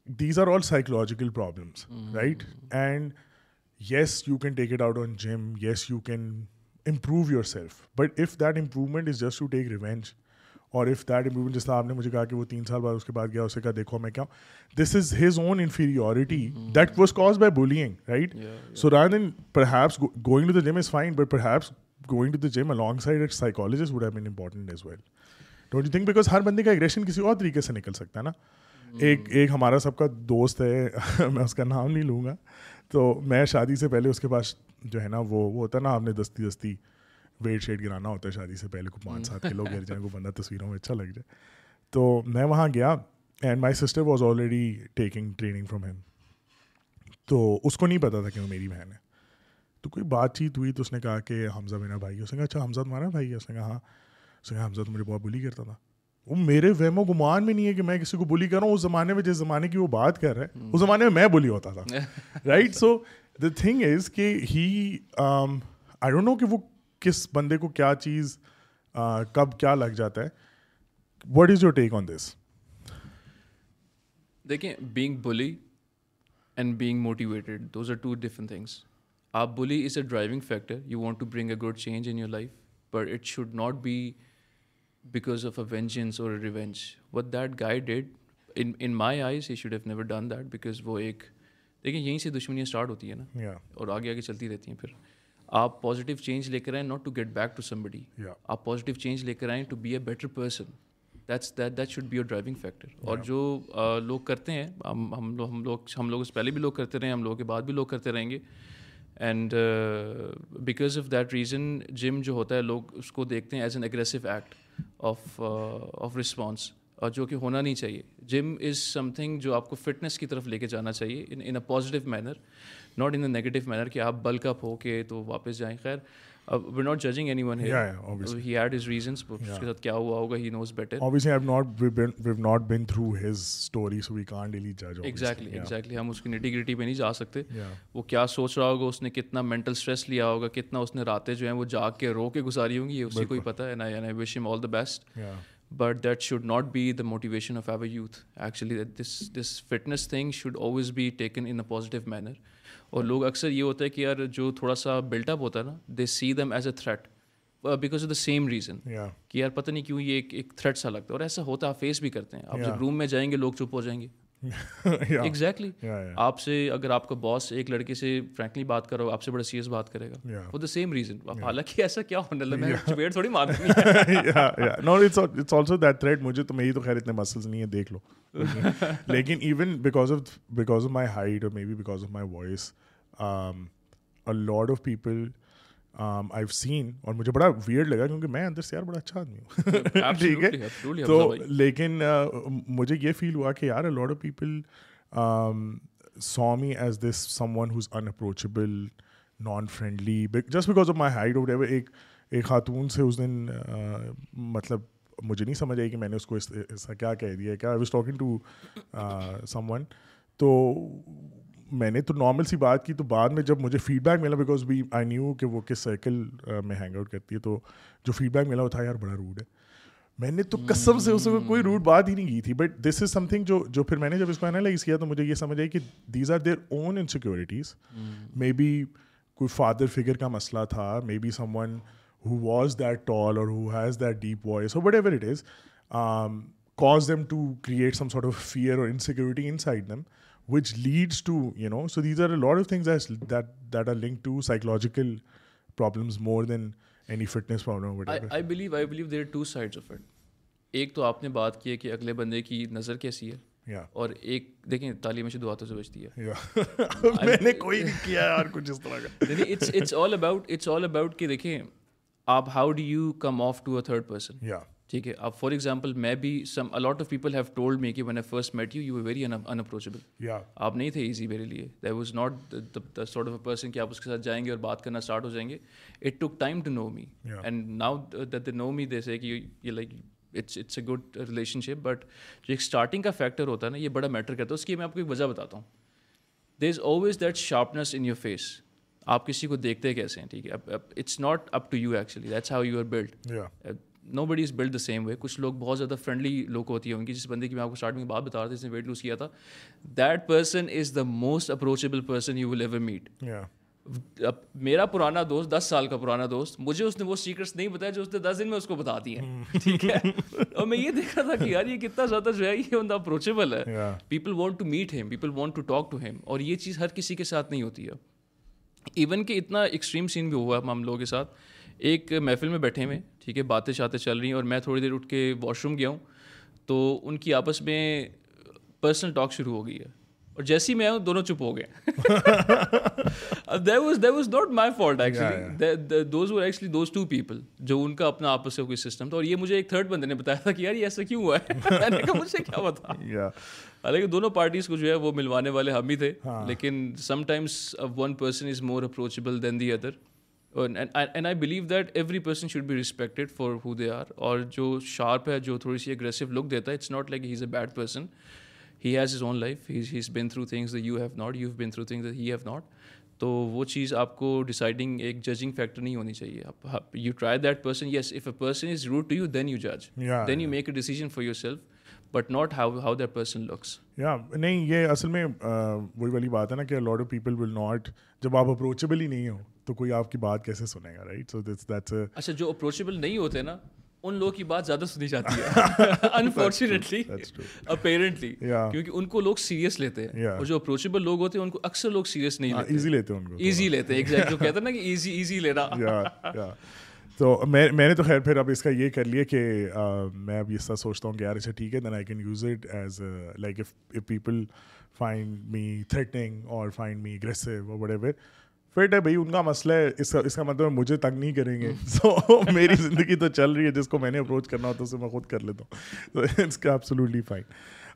these are all psychological problems right and yes you can take it out on gym yes you can improve yourself but if that improvement is just to take revenge or if that improvement جس طرح آپ نے مجھے کہا کہ وہ تین سال بعد اس کے بعد گیا اسے کہا دیکھو میں کیا this is his own inferiority that was cause by bullying right so rather than perhaps going to the gym is fine but perhaps going to the gym alongside psychologist would have been important as well don't you think because ہر بندے کا ایگریشن کسی اور طریقے سے نکل سکتا ہے نا ایک ایک ہمارا سب کا دوست ہے میں اس کا نام نہیں لوں گا۔ تو میں شادی سے پہلے اس کے پاس جو ہے نا وہ وہ ہوتا ہے نا آپ نے دستی دستی ویٹ شیٹ گرانا ہوتا ہے شادی سے پہلے کو پانچ سات کلو گر جائیں کو بندہ تصویروں میں اچھا لگ جائے۔ تو میں وہاں گیا and my sister was already taking training from him تو اس کو نہیں پتا تھا کہ وہ میری بہن ہے۔ تو کوئی بات چیت ہوئی تو اس نے کہا کہ حمزہ میرا بھائی اس نے کہا اچھا حمزہ تمہارا بھائی ہے؟ اس نے کہا ہاں۔ اس نے کہا حمزہ تو مجھے بہت بلی کرتا تھا۔ وہ میرے وہم و گمان میں نہیں ہے کہ میں کسی کو بلی کر رہا ہوں اس زمانے میں جس زمانے کی وہ بات کر رہے ہیں اس زمانے میں میں بلی ہوتا تھا right so the thing is کہ ہی آئی ڈونٹ نو کہ وہ کس بندے کو کیا چیز کب کیا لگ جاتا ہے۔ What is your take on this دیکھیں being bully and being motivated those are two different things آپ bully is a driving factor you want to bring a good change in your life but it should not be because of a vengeance اور revenge what that guy in in my eyes he should have never done that because وہ ایک دیکھیں یہیں سے دشمنیاں اسٹارٹ ہوتی ہیں نا اور آگے آگے چلتی رہتی ہیں پھر۔ آپ پازیٹیو چینج لے کر آئیں not to get back to somebody آپ پازیٹیو چینج لے کر آئیں to be a better person that's that that should be your driving factor اور جو لوگ کرتے ہیں ہم ہم لوگ ہم لوگ ہم لوگ اس پہلے بھی لوگ کرتے رہے ہم لوگوں کے بعد بھی لوگ کرتے رہیں گے۔ And because of that reason gym جو ہوتا ہے لوگ اس کو دیکھتے ہیں as an aggressive act of of response اور جو کہ ہونا نہیں چاہیے۔ جم از سم تھنگ جو آپ کو فٹنس کی طرف لے کے جانا چاہیے in a positive manner not in a negative manner کہ آپ بلک اپ ہو کے تو واپس جائیں۔ خیر we not judging anyone he had his reasons اس کے ساتھ کیا ہوا ہوگا he knows better exactly exactly ہم اس کی نیٹی گریٹی پہ نہیں جا سکتے. وہ کیا سوچ رہا ہوگا اس نے کتنا مینٹل اسٹریس لیا ہوگا کتنا اس نے راتیں جو ہیں وہ جاگ کے رو کے گزاری ہوں گی یہ اسی کو ہی پتہ ہے best but that should not be the motivation of every youth actually this this fitness thing should always be taken in a positive manner اور لوگ اکثر یہ ہوتا ہے کہ یار جو تھوڑا سا بلٹ اپ ہوتا ہے نا they see them as a threat because of the same reason کہ یار پتہ نہیں کیوں یہ ایک تھریٹ سا لگتا ہے. اور ایسا ہوتا ہے آپ فیس بھی کرتے ہیں. آپ جب روم میں جائیں گے لوگ چپ ہو جائیں گے. ایگزیکٹلی آپ سے اگر آپ کا باس ایک لڑکے سے فرینکلی بات کرو آپ سے بڑا سیریس بات کرے گا. فور دا سیم ریزن حالانکہ ایسا کیا ہونے لگا؟ میں چپیٹ تھوڑی مار آلسو دیٹ تھریٹ مجھے تو میری تو خیر اتنے مسلس نہیں ہے دیکھ لو. لیکن even because of because of my height اور maybe because of my voice lot of people I seen اور مجھے بڑا ویئرڈ لگا کیونکہ میں اندر سے یار بڑا اچھا آدمی ہوں۔ ٹھیک ہے؟ تو لیکن مجھے یہ فیل ہوا کہ یار lot of people saw me as this someone who's unapproachable non friendly just because of my height whatever ایک ایک خاتون سے اس دن مطلب مجھے نہیں سمجھ آئی کہ میں نے اس کو ایسا کیا کہہ دیا کیا I was talking to someone تو میں نے تو نارمل سی بات کی تو بعد میں جب مجھے فیڈ بیک ملا بیکاز بی آئی نیو کہ وہ کس سرکل میں ہینگ آؤٹ کرتی ہے تو جو فیڈ بیک ملا وہ تھا یار بڑا روڈ ہے. میں نے تو قسم سے اس کو کوئی روڈ بات ہی نہیں کی تھی but this is something جو جو پھر میں نے جب اس کو انالائز کیا تو مجھے یہ سمجھ آئی کہ these are their own insecurities maybe کوئی فادر فگر کا مسئلہ تھا maybe someone who was that tall اور who has that deep voice اور whatever it is cause them to create some sort of fear اور انسیکیورٹی ان سائڈ دم اگلے بندے کی نظر کیسی اور ایک تعلیم شدواتوں سے ٹھیک ہے؟ اب فار ایگزامپل میں بھی some a lot of people have told me کہ when a first met you you very unapproachable آپ نہیں تھے ایزی میرے لیے. There was not sort of a person کہ آپ اس کے ساتھ جائیں گے اور بات کرنا اسٹارٹ ہو جائیں گے. It took time to know me and now that they know me they say کہ یہ like it's it's a good relationship but جو ایک اسٹارٹنگ کا فیکٹر ہوتا ہے نا یہ بڑا میٹر کرتا ہے. اس کی میں آپ کو ایک وجہ بتاتا ہوں. There is always that sharpness in your face آپ کسی کو دیکھتے کیسے ہیں؟ ٹھیک ہے؟ It's not up to you actually that's how you are built nobody is built the same way کچھ لوگ بہت زیادہ فرینڈلی لوگ ہوتی ہیں ان کی جس بندے کی میں آپ کو اسٹارٹنگ میں بات بتا رہا تھا جس نے ویٹ لوز کیا تھا۔ That person is the most approachable person you will ever meet اب میرا پرانا دوست دس سال کا پرانا دوست مجھے اس نے وہ سیکرٹس نہیں بتایا جو اس نے دس دن میں اس کو بتا دی ہیں۔ ٹھیک ہے؟ اور میں یہ دیکھا تھا کہ یار یہ کتنا زیادہ جو ہے یہ بندہ اپروچیبل ہے۔ People want to meet him people want to talk to him اور یہ چیز ہر کسی کے ساتھ نہیں ہوتی ہے۔ ایون کہ اتنا ایکسٹریم سین بھی ہوا ہے ہم لوگوں کے ساتھ۔ ایک محفل میں بیٹھے ہوئے ٹھیک ہے باتیں شاتیں چل رہی ہیں اور میں تھوڑی دیر اٹھ کے واش روم گیا ہوں۔ تو ان کی آپس میں پرسنل ٹاک شروع ہو گئی ہے۔ اور جیسی میں ہوں دونوں چپ ہو گئے۔ جو ان کا اپنا آپس سے کوئی سسٹم تھا۔ اور یہ مجھے ایک تھرڈ بندے نے بتایا تھا کہ یار یہ ایسا کیوں ہوا ہے؟ میں نے کہا مجھے کیا بتا حالانکہ دونوں پارٹیز کو جو ہے وہ ملوانے والے ہم ہی تھے لیکن sometimes one person is more approachable than the other and I believe that every person should be respected for who they are اور جو شارپ ہے جو تھوڑی سی اگریسو لک دیتا ہے it's not like he is a bad person he has his own life he has been through things you have not you been through things he have not تو وہ چیز آپ کو ڈیسائڈنگ ایک ججنگ فیکٹر نہیں ہونی چاہیے. You try that person yes if a person is rude to you then you جج then you make a decision for yourself but not how how that person looks یا نہیں یہ اصل میں وہی والی بات ہے نا کہ lot of people will not جب آپ اپروچیبل ہی نہیں ہو تو کوئی آپ کی بات کیسے سنے گا رائٹ سو دیٹس اچھا جو اپروچیبل نہیں ہوتے نا ان لوگوں کی بات زیادہ سنی جاتی ہے انفارچونیٹلی اپیرنٹلی کیونکہ ان کو لوگ سیریس لیتے ہیں اور جو اپروچیبل لوگ ہوتے ہیں ان کو اکثر لوگ سیریس نہیں لیتے ایزی لیتے ہیں ایزی لیتے ہیں جو کہتے ہیں نا کہ ایزی ایزی لینا تو میں میں نے تو خیر پھر اب اس کا یہ کر لیا کہ میں اب اس طرح سوچتا ہوں کہ یار اچھا ٹھیک ہے then I can use it as like if people find me threatening اور فائنڈ می اگریسو اور وٹ ایور فٹ ہے بھائی ان کا مسئلہ ہے اس کا اس کا مطلب مجھے تنگ نہیں کریں گے۔ سو میری زندگی تو چل رہی ہے جس کو میں نے اپروچ کرنا ہوتا ہے اسے میں خود کر لیتا ہوں۔ تو اٹس کا ایبسلیوٹلی فائن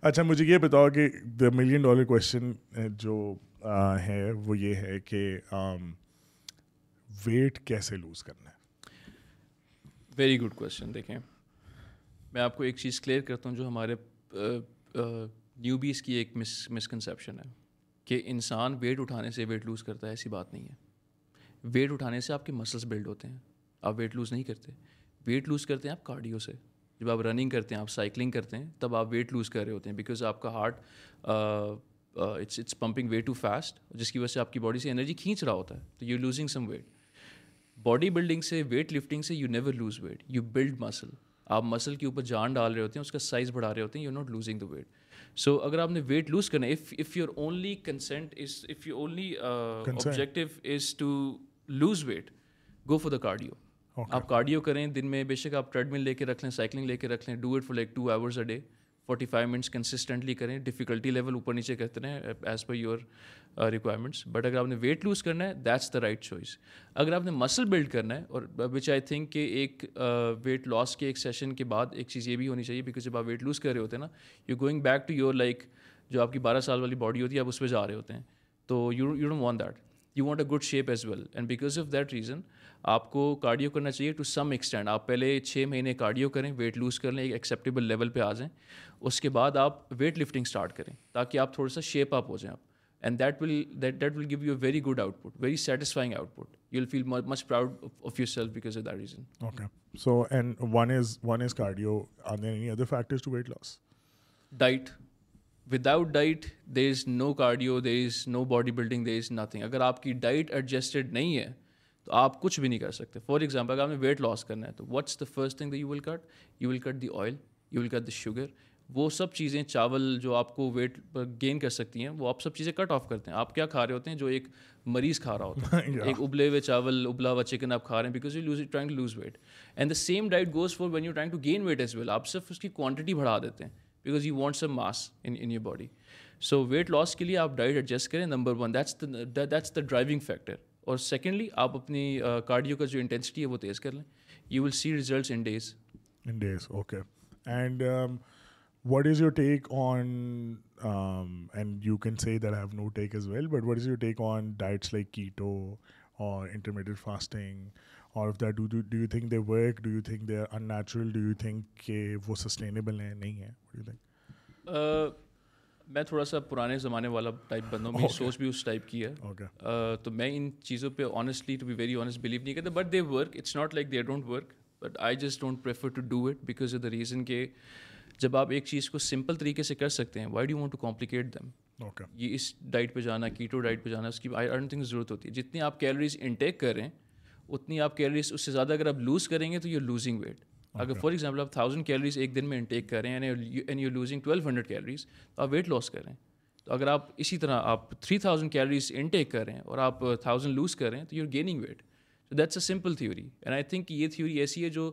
اچھا مجھے یہ بتاؤ کہ دا ملین ڈالر کوشچن جو ہے وہ یہ ہے کہ ویٹ کیسے لوز کرنا ویری گڈ کوشچن دیکھیں۔ میں آپ کو ایک چیز کلیئر کرتا ہوں جو ہمارے نیو بیس کی ایک مس مسکنسیپشن ہے کہ انسان ویٹ اٹھانے سے ویٹ لوز کرتا ہے، ایسی بات نہیں ہے۔ ویٹ اٹھانے سے آپ کے مسلس بلڈ ہوتے ہیں۔ آپ ویٹ لوز نہیں کرتے۔ ویٹ لوز کرتے ہیں آپ کارڈیو سے۔ جب آپ رننگ کرتے ہیں، آپ سائیکلنگ کرتے ہیں، تب آپ ویٹ لوز کر رہے ہوتے ہیں بیکاز آپ کا heart it's it's pumping way too fast جس کی وجہ سے آپ کی باڈی سے انرجی کھینچ رہا ہوتا ہے۔ تو you losing some weight body building سے ویٹ لفٹنگ سے you never lose weight you build muscle آپ مسل کے اوپر جان ڈال رہے ہوتے ہیں اس کا سائز بڑھا رہے ہوتے ہیں you not losing the weight so اگر آپ نے ویٹ لوز کرنا ہے if if your only concern is if you only objective is to lose weight go for the cardio آپ کارڈیو کریں دن میں بے شک آپ ٹریڈ مل لے کے رکھ لیں سائیکلنگ لے کے رکھ لیں do it for like two hours a day forty five minutes consistently کریں ڈیفیکلٹی لیول اوپر نیچے کرتے رہیں as per your requirements but اگر آپ نے ویٹ لوز کرنا ہے دیٹس دا رائٹ چوائس اگر آپ نے مسل بلڈ کرنا ہے، اور وچ آئی تھنک کہ ایک uh, ویٹ لاس کے ایک سیشن کے بعد ایک چیز یہ بھی ہونی چاہیے بیکاز جب آپ ویٹ لوز کر رہے ہوتے ہیں نا you going back to your like جو آپ کی بارہ سال والی باڈی ہوتی ہے، آپ اس پہ جا رہے ہوتے ہیں. تو you you don't want that you want a good shape as well and because of that reason آپ کو کارڈیو کرنا چاہیے ٹو سم ایکسٹینڈ آپ پہلے چھ مہینے کارڈیو کریں ویٹ لوز کر لیں ایک ایکسیپٹیبل لیول پہ آ جائیں. اس کے بعد آپ ویٹ لفٹنگ اسٹارٹ کریں تاکہ آپ تھوڑا سا شیپ اپ ہو جائیں آپ. And that will that that will give you a very good output very satisfying output you will feel much proud of yourself because of that reason okay so and one is one is cardio are there any other factors to weight loss diet without diet there is no cardio there is no body building there is nothing اگر آپ کی ڈائٹ ایڈجسٹڈ نہیں ہے تو آپ کچھ بھی نہیں کر سکتے۔ فار ایگزامپل اگر آپ نے ویٹ لاس کرنا ہے تو what's the first thing you will cut you will cut the oil you will cut the sugar وہ سب چیزیں چاول جو آپ کو ویٹ گین کر سکتی ہیں وہ آپ سب چیزیں کٹ آف کرتے ہیں۔ آپ کیا کھا رہے ہوتے ہیں؟ جو ایک مریض کھا رہا ہوتا ہے۔ ایک ابلے ہوئے چاول ابلا ہوا چکن آپ کھا رہے ہیں because you lose trying to lose weight and the same diet goes for when you trying to gain weight as well آپ صرف اس کی کوانٹٹی بڑھا دیتے ہیں because you want some mass in in your body so weight loss کے لیے آپ ڈائٹ ایڈجسٹ کریں number one that's that's the driving factor اور سیکنڈلی آپ اپنی کارڈیو کا جو انٹینسٹی ہے وہ تیز کر لیں۔ You will see results in days in days okay and what is your take on and you can see that have no take as well but what is your take on diets like keto اور انٹرمیڈیٹ فاسٹنگ اور of that do you think they work do you think they are unnatural do you think کہ وہ سسٹینیبل ہیں نہیں ہیں میں تھوڑا سا پرانے زمانے والا ٹائپ بندوں میری سوچ بھی اس ٹائپ کی ہے۔ تو میں ان چیزوں پہ honestly to be very honest believe نہیں کرتا but they work it's not like they don't work but I just don't prefer to do it because of the reason کہ جب آپ ایک چیز کو سمپل طریقے سے کر سکتے ہیں why do want to complicate them یہ اس ڈائٹ پہ جانا کیٹو ڈائٹ پہ جانا اس کی آئی تھنک ضرورت ہوتی۔ ہے جتنی آپ کیلریز انٹیک کر رہے ہیں اتنی آپ کیلریز اس سے زیادہ اگر آپ لوز کریں گے تو یو لوزنگ ویٹ اگر فار ایگزامپل آپ تھاؤزنڈ کیلریز ایک دن میں انٹیک کر رہے ہیں and you losing twelve hundred calories تو آپ ویٹ لاس کر رہے ہیں. تو اگر آپ اسی طرح آپ تھری تھاؤزنڈ کیلریز انٹیک کر رہے ہیں اور آپ تھاؤزنڈ لوز کر رہے ہیں تو یو گیننگ ویٹ تو that's a simple theory and I think یہ تھیوری ایسی ہے جو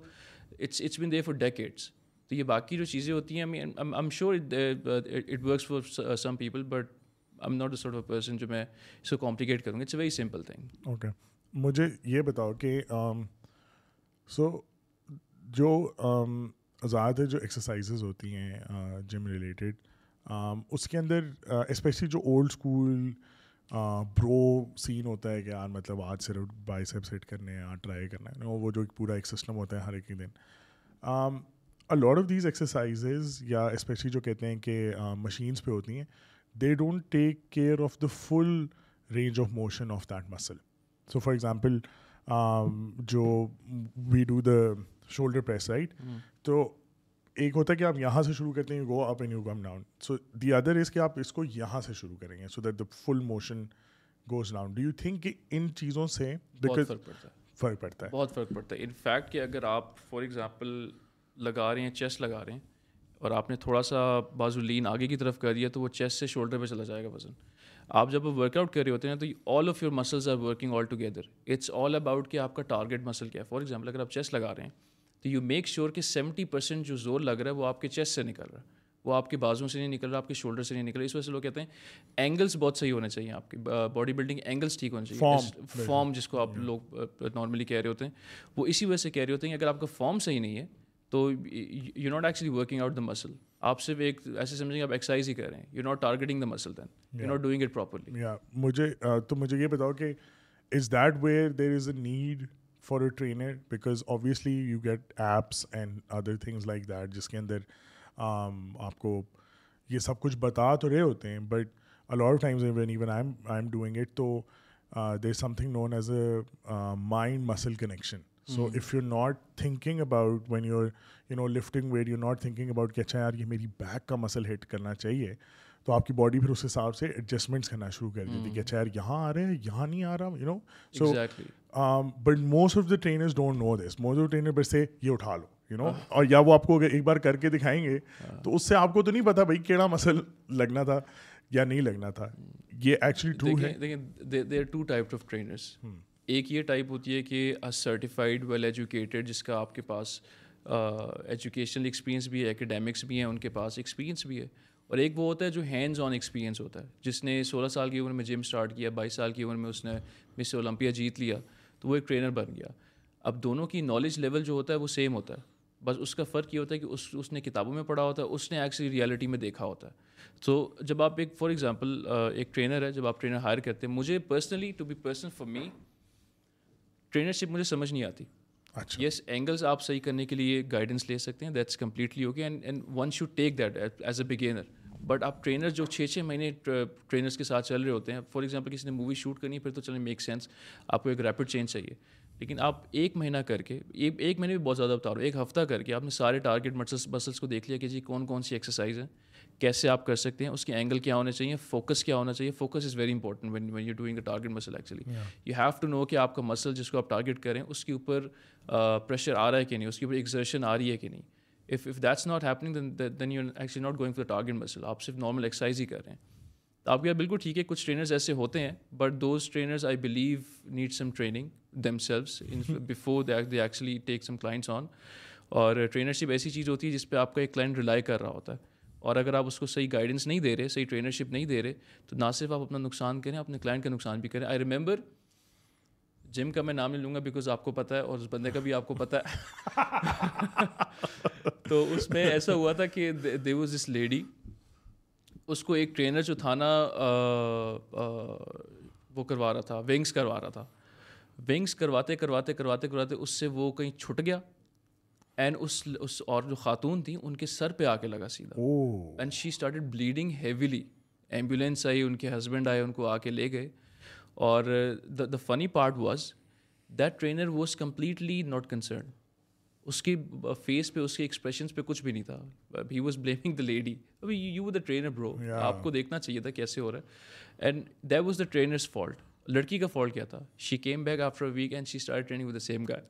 it's it's been there for decades تو یہ باقی جو چیزیں ہوتی ہیں I'm sure it works for some people but I'm not a sort of person جو میں اس کو کمپلیکیٹ کروں گا. It's a very simple thing okay مجھے یہ بتاؤ کہ سو جو زیادہ تر جو ایکسرسائزز ہوتی ہیں جم ریلیٹڈ اس کے اندر اسپیشلی جو اولڈ اسکول برو سین ہوتا ہے کہ یار مطلب آج صرف بائی سیپ سیٹ کرنے ہیں ٹرائی کرنا ہے، وہ جو پورا ایک سسٹم ہوتا ہے ہر ایک دن۔ لاٹ آف دیز ایکسرسائزز یا اسپیشلی جو کہتے ہیں کہ مشینس پہ ہوتی ہیں they don't take care of the full range of motion of that muscle so for example جو we do the shoulder press right تو ایک ہوتا ہے کہ آپ یہاں سے شروع کرتے ہیں go up and you come down so the other is کہ آپ اس کو یہاں سے شروع کریں گے so that the full motion goes down do you think کہ ان چیزوں سے فرق پڑتا ہے۔ بہت فرق پڑتا ہے۔ ان فیکٹ کہ اگر آپ فار ایگزامپل لگا رہے ہیں چیسٹ لگا رہے ہیں اور آپ نے تھوڑا سا بازو لین آگے کی طرف کر دیا تو وہ چیسٹ سے شولڈر پہ چلا جائے گا وزن۔ آپ جب ورک آؤٹ کر رہے ہوتے ہیں تو all of your muscles are working all together it's all about کہ آپ کا ٹارگیٹ مسل کیا ہے۔ فار ایگزامپل اگر آپ چیسٹ لگا رہے ہیں تو یو میک شیور کہ سیونٹی پرسینٹ جو زور لگ رہا ہے وہ آپ کے چیسٹ سے نکل رہا ہے۔ وہ آپ کے بازوں سے نہیں نکل رہا آپ کے شولڈر سے نہیں نکل رہا۔ اس وجہ سے لوگ کہتے ہیں اینگلس بہت صحیح ہونے چاہیے آپ کی باڈی بلڈنگ اینگلس ٹھیک ہونے چاہیے۔ فارم جس کو آپ لوگ نارملی کہہ رہے ہوتے ہیں۔ وہ اسی وجہ سے کہہ رہے ہوتے ہیں کہ اگر آپ کا فارم صحیح نہیں ہے تو you not actually working out the muscle آپ صرف ایک ایسے سمجھیں آپ ایکسرسائز ہی کر رہے ہیں۔ You not targeting the muscle then you not doing it properly مجھے تو مجھے یہ بتاؤ کہ is that where there is a need for a trainer because obviously you get apps and other things like that جس کے اندر آپ کو یہ سب کچھ بتا تو رہے ہوتے ہیں but a lot times when even I I am doing it تو there something known as a mind muscle connection so if you not thinking about when you you know lifting weight you not thinking about کہ اچھا یار یہ میری بیک کا مسل ہٹ کرنا چاہیے تو آپ کی باڈی پھر اس حساب سے ایڈجسٹمنٹس کرنا شروع کر دیتی کہ اچھا یار یہاں آ رہے ہیں یہاں نہیں آ رہا you know so but most of the trainers don't know this most of trainer بس سے یہ اٹھا لو یو نو اور یا وہ آپ کو ایک بار کر کے دکھائیں گے تو اس سے آپ کو تو نہیں پتا بھائی کیڑا مسل لگنا تھا یا نہیں لگنا تھا یہ ایکچولی ٹرو ہے دیکھیں they are two type of trainers ایک یہ ٹائپ ہوتی ہے کہ سرٹیفائڈ ویل ایجوکیٹڈ جس کا آپ کے پاس ایجوکیشنل ایکسپیرینس بھی ہے اکیڈیمکس بھی ہیں ان کے پاس ایکسپیرینس بھی ہے اور ایک وہ ہوتا ہے جو ہینڈز آن ایکسپیرینس ہوتا ہے جس نے سولہ سال کی عمر میں جم اسٹارٹ کیا بائیس سال کی عمر میں اس نے مس اولمپیا جیت لیا تو وہ ایک ٹرینر بن گیا۔ اب دونوں کی نالج لیول جو ہوتا ہے وہ سیم ہوتا ہے۔ بس اس کا فرق یہ ہوتا ہے کہ اس اس نے کتابوں میں پڑھا ہوتا ہے اس نے ایکچولی ریالٹی میں دیکھا ہوتا ہے۔ تو جب آپ ایک فار ایگزامپل ایک ٹرینر ہے جب آپ ٹرینر ہائر کرتے ہیں مجھے personally to be person for me trainership مجھے سمجھ نہیں آتی۔ اچھا۔ یس اینگلس آپ صحیح کرنے کے لیے گائیڈنس لے سکتے ہیں that's completely okay and and one should take that as a beginner but آپ ٹرینر جو چھ چھ مہینے ٹرینرس کے ساتھ چل رہے ہوتے ہیں فار ایگزامپل کسی نے مووی شوٹ کرنی ہے پھر تو چلیں میک سینس آپ کو ایک ریپڈ چینج چاہیے. لیکن آپ ایک مہینہ کر کے ایک مہینے بھی بہت زیادہ بتا رہا ہوں ایک ہفتہ کر کے آپ نے سارے ٹارگیٹ مسلس مسلس کو دیکھ لیا کہ جی کون کون سی ایکسرسائز ہیں کیسے آپ کر سکتے ہیں اس کے اینگل کیا ہونے چاہیے فوکس کیا ہونا چاہیے focus is very important when when you doing target muscle actually you have to know کہ آپ کا مسل جس کو آپ ٹارگیٹ کریں اس کے اوپر پریشر آ رہا ہے کہ نہیں اس کے اوپر ایگزرشن آ رہی ہے کہ نہیں. If if that's not happening then you actually not going for target muscle آپ صرف نارمل ایکسرسائز ہی کر رہے ہیں۔ تو آپ کے بالکل ٹھیک ہے کچھ ٹرینرز ایسے ہوتے ہیں but those trainers I believe need some training themselves before they actually take some clients on اور ٹرینرشپ ایسی چیز ہوتی ہے جس پہ آپ کا ایک کلائنٹ ریلائی کر رہا ہوتا ہے۔ اور اگر آپ اس کو صحیح گائیڈنس نہیں دے رہے صحیح ٹرینرشپ نہیں دے رہے تو نہ صرف آپ اپنا نقصان کریں اپنے کلائنٹ کا نقصان بھی کریں۔ آئی ریمبر جم کا میں نام نہیں لوں گا بیکاز آپ کو پتہ ہے اور اس بندے کا بھی آپ کو پتہ ہے۔ تو اس میں ایسا ہوا تھا کہ دے واز دس لیڈی اس کو ایک ٹرینر جو تھا نا وہ کروا رہا تھا ونگس کروا رہا تھا۔ ونگس کرواتے کرواتے کرواتے کرواتے اس سے وہ کہیں چھٹ گیا۔ اینڈ اس اس اور جو خاتون تھیں ان کے سر پہ آ کے لگا سیدھا۔ And she started bleeding heavily ambulance آئی ان کے ہسبینڈ آئے ان کو آ کے لے گئے۔ اور the funny part was that trainer was completely not concern اس کی فیس پہ اس کے ایکسپریشنس پہ کچھ بھی نہیں تھا he was blaming the lady ابھی یو دا ٹرینر برو آپ کو دیکھنا چاہیے تھا کیسے ہو رہا ہے and that was the trainer's fault لڑکی کا فالٹ کیا تھا she came back after week and she start training with the same guy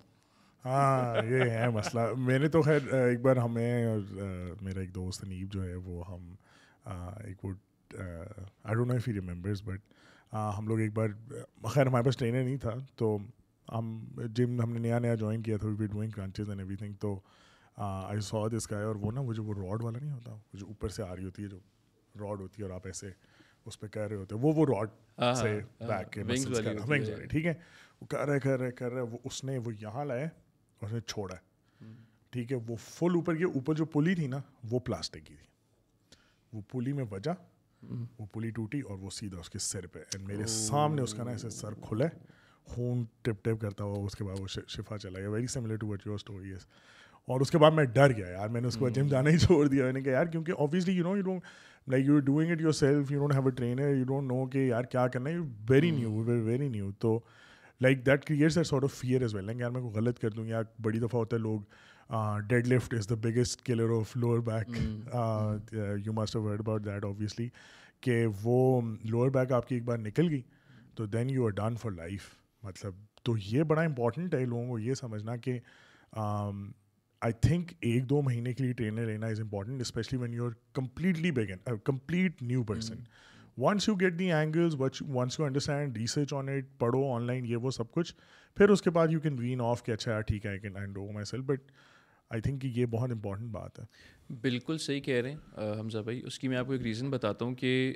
ہاں یہ ہے مسئلہ میں نے تو خیر ایک بار ہمیں اور میرا ایک دوست نیب جو ہے وہ ہم ایک وہ I don't know if he remembers but ہم لوگ ایک بار خیر ہمارے پاس ٹرینر نہیں تھا تو ہم جم ہم نے نیا نیا جوائن کیا تھا we be doing crunches and everything تو آئی سو دس کا ہے اور وہ نا وہ جو وہ راڈ والا نہیں ہوتا وہ جو اوپر سے آ رہی ہوتی ہے جو راڈ ہوتی ہے اور آپ ایسے اس پہ کہہ رہے ہوتے ہیں وہ وہ راڈ سے بیک کے ٹھیک ہے؟ وہ کر رہے کر رہے کر رہے وہ اس نے وہ یہاں لائے اور اس نے چھوڑا۔ ہے ٹھیک ہے وہ فل اوپر کی اوپر جو پلی تھی نا وہ پلاسٹک کی تھی۔ وہ پلی میں بجا وہ پلی ٹوٹی اور وہ سیدھا اس کے سر پہ. اینڈ میرے سامنے اس کا نا ایسے سر کھلا خون ٹپ ٹپ کرتا ہوا اس کے بعد وہ شفا چلا گیا. Very similar to what your story is اور اس کے بعد میں ڈر گیا یار میں نے اس کو جم جانا ہی چھوڑ دیا. میں نے کہا یار کیونکہ obviously you know you don't like you doing it yourself you don't have a trainer you don't know کہ یار کیا کرنا ہے. Very new very very new تو like that creates of fear as well like یار میں کو غلط کر دوں یار بڑی دفعہ ہوتا ہے لوگ deadlift is the biggest killer of lower back you must word about that obviously کہ وہ لوور بیک آپ کی ایک بار نکل گئی تو then you are done for life مطلب تو یہ بڑا امپورٹنٹ ہے لوگوں کو یہ سمجھنا کہ آئی تھنک ایک دو مہینے کے لیے ٹرینر لینا is important specially when you are completely begin complete new person once you get the angles once you understand research on it پڑھو آن لائن یہ وہ سب کچھ پھر اس کے بعد یو کین وین آف کہ اچھا ٹھیک ہے I can I do myself but I think کہ یہ بہت امپورٹنٹ بات ہے۔ بالکل صحیح کہہ رہے ہیں حمزہ بھائی۔ اس کی میں آپ کو ایک ریزن بتاتا ہوں کہ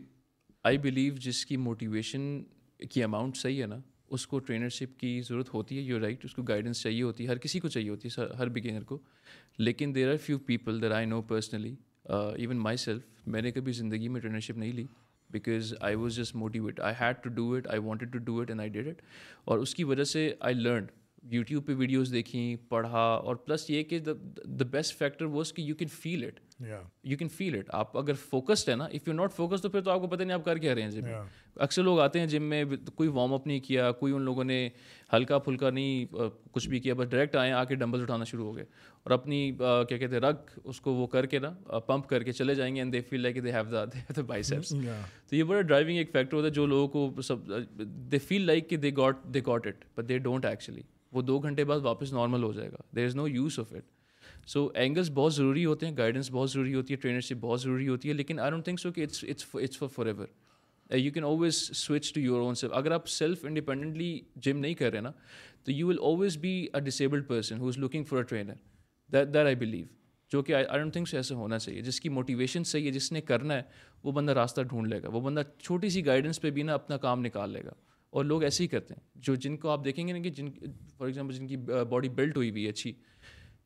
آئی بلیو جس کی موٹیویشن کی اماؤنٹ صحیح ہے نا، اس کو ٹرینرشپ کی ضرورت ہوتی ہے یو رائٹ اس کو گائیڈنس چاہیے ہوتی ہے، ہر کسی کو چاہیے ہوتی ہے ہر بگینر کو۔ لیکن there are few people there I know personally even myself میں نے کبھی زندگی میں ٹرینرشپ نہیں لی because I was just motivate I had to do it I wanted to do it and I did it اور اس کی وجہ سے آئی لرن یوٹیوب پہ ویڈیوز دیکھیں پڑھا اور پلس یہ کہ دا بیسٹ فیکٹر وہ اس کی you can feel it you can feel it آپ اگر فوکسڈ ہے نا اف یو ناٹ فوکس تو پھر تو آپ کو پتہ نہیں آپ کر کیا رہے ہیں جم میں. اکثر لوگ آتے ہیں جم میں کوئی وارم اپ نہیں کیا کوئی ان لوگوں نے ہلکا پھلکا نہیں کچھ بھی کیا بس ڈائریکٹ آئے آ کے ڈمبلس اٹھانا شروع ہو گئے. اور اپنی کیا کہتے ہیں رگ اس کو وہ کر کے نا پمپ کر کے چلے جائیں گے and they feel like they have the biceps تو یہ بڑا ڈرائیونگ ایک فیکٹر ہوتا ہے جو لوگوں کو سب دے فیل لائک کہ they got they got it but they don't actually وہ دو گھنٹے بعد واپس نارمل ہو جائے گا۔ There is no use of it so angles بہت ضروری ہوتے ہیں گائیڈنس بہت ضروری ہوتی ہے ٹرینرشپ بہت ضروری ہوتی ہے، لیکن آئی ڈونٹ تھنک سو کہ for forever you can always switch to your own self اگر آپ سیلف انڈیپینڈنٹلی جم نہیں کر رہے نا، تو you will always be a disabled person who is looking for a trainer that that I believe جو کہ آئی ڈونٹ تھنک سو ایسا ہونا چاہیے۔ جس کی موٹیویشن صحیح ہے، جس نے کرنا ہے، وہ بندہ راستہ ڈھونڈ لے گا۔ وہ بندہ چھوٹی سی گائیڈنس پہ بھی نا اپنا کام نکال لے گا۔ اور لوگ ایسے ہی کرتے ہیں۔ جو جن کو آپ دیکھیں گے نا کہ جن فار ایگزامپل جن کی باڈی بلٹ ہوئی ہوئی ہے اچھی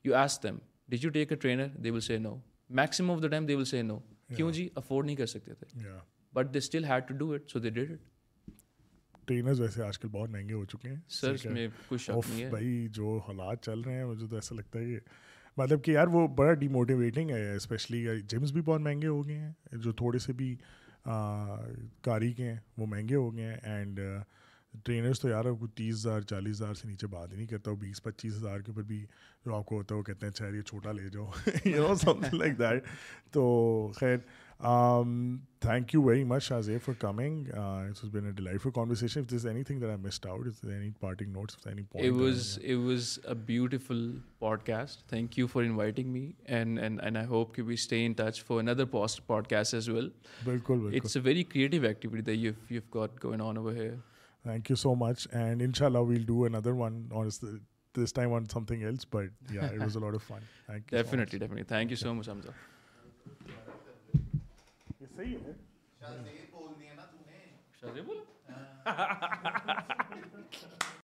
you ask them did you take a trainer they will say no maximum of the time they will say no کیوں جی افورڈ نہیں کر سکتے تھے but they still had to do it so they did it trainers ویسے آج کل بہت مہنگے ہو چکے ہیں۔ سر میں کچھ بھائی جو حالات چل رہے ہیں مجھے تو ایسا لگتا ہے کہ مطلب کہ یار وہ بڑا ڈیموٹیویٹنگ ہے اسپیشلی جمس بھی بہت مہنگے ہو گئے ہیں جو تھوڑے سے بھی کاری کے ہیں، وہ مہنگے ہو گئے ہیں اینڈ ٹرینرس تو یار آپ تیس ہزار، چالیس ہزار سے نیچے بات ہی نہیں کرتا، وہ بیس، پچیس ہزار کے اوپر بھی جو آپ کو ہوتا ہے، وہ کہتے ہیں اچھا یہ چھوٹا لے جاؤ you know some like that تو خیر thank you very much Azib for coming been a delightful conversation if this anything that I missed out if any parting notes if any point it was it was a beautiful podcast thank you for inviting me and and and I hope کہ we stay in touch for another post podcast as well بالکل it's a very creative activity that you you got going on over here thank you so much and ان شاء اللہ ویل ڈو اندر ون اور this time on something else but yeah it was a lot of definitely. Definitely definitely thank you so much Hamza صحیح ہے۔ شاہ بول دیا نا تم نے شاہ بولا ہاں۔